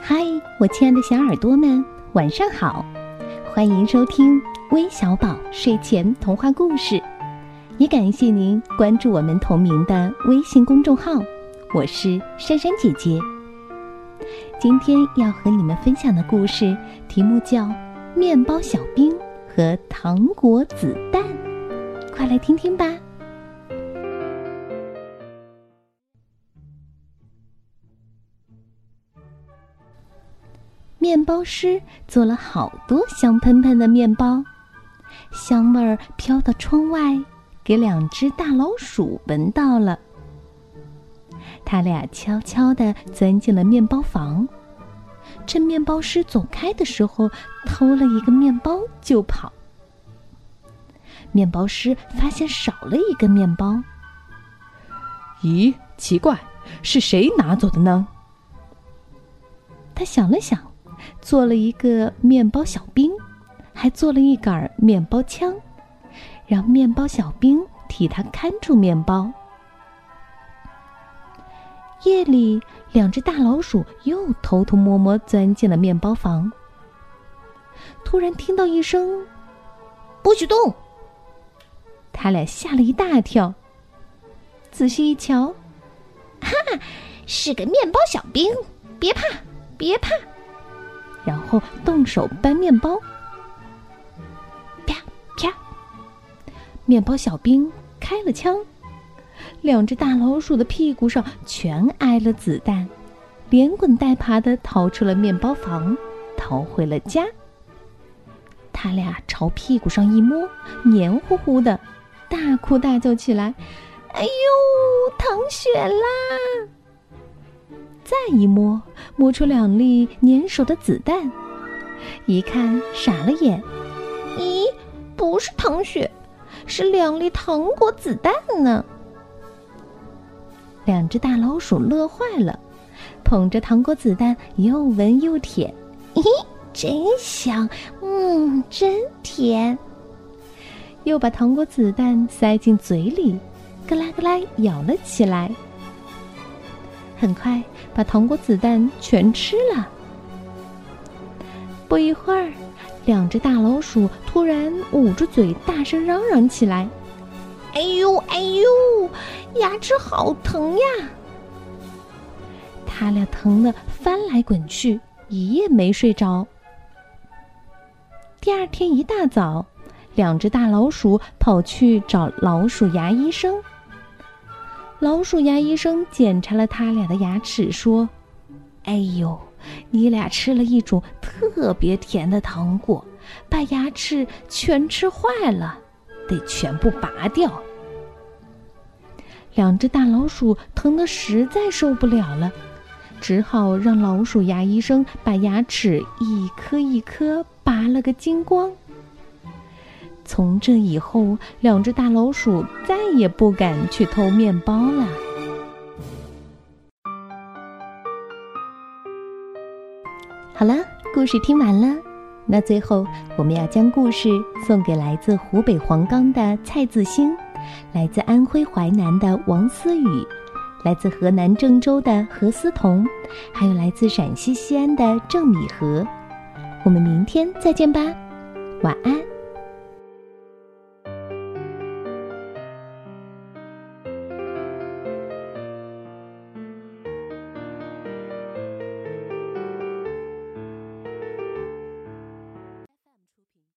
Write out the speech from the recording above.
嗨，我亲爱的小耳朵们，晚上好！欢迎收听微小宝睡前童话故事，也感谢您关注我们同名的微信公众号。我是珊珊姐姐。今天要和你们分享的故事题目叫《面包小兵和糖果子弹》，快来听听吧。面包师做了好多香喷喷的面包，香味儿飘到窗外，给两只大老鼠闻到了。他俩悄悄地钻进了面包房，趁面包师走开的时候，偷了一个面包就跑。面包师发现少了一个面包，咦，奇怪，是谁拿走的呢？他想了想。做了一个面包小兵，还做了一杆面包枪，让面包小兵替他看住面包。夜里，两只大老鼠又偷偷摸摸钻进了面包房。突然听到一声“不许动”，他俩吓了一大跳。仔细一瞧，哈哈，是个面包小兵，别怕，别怕。然后动手搬面包，啪啪！面包小兵开了枪，两只大老鼠的屁股上全挨了子弹，连滚带爬的逃出了面包房，逃回了家。他俩朝屁股上一摸，黏糊糊的，大哭大叫起来：“哎呦，淌血啦！”再一摸，摸出两粒粘手的子弹，一看傻了眼。咦，不是糖雪，是两粒糖果子弹呢！两只大老鼠乐坏了，捧着糖果子弹又闻又舔。咦，真香！嗯，真甜。又把糖果子弹塞进嘴里，咯啦咯啦咬了起来。很快把糖果子弹全吃了。不一会儿，两只大老鼠突然捂住嘴，大声嚷嚷起来：“哎呦哎呦，牙齿好疼呀！”他俩疼得翻来滚去，一夜没睡着。第二天一大早，两只大老鼠跑去找老鼠牙医生。老鼠牙医生检查了他俩的牙齿，说：“哎呦，你俩吃了一种特别甜的糖果，把牙齿全吃坏了，得全部拔掉。”两只大老鼠疼得实在受不了了，只好让老鼠牙医生把牙齿一颗一颗拔了个精光。从这以后，两只大老鼠再也不敢去偷面包了。好了，故事听完了，那最后我们要将故事送给来自湖北黄冈的蔡自兴，来自安徽淮南的王思雨，来自河南郑州的何思彤，还有来自陕西西安的郑米和。我们明天再见吧，晚安。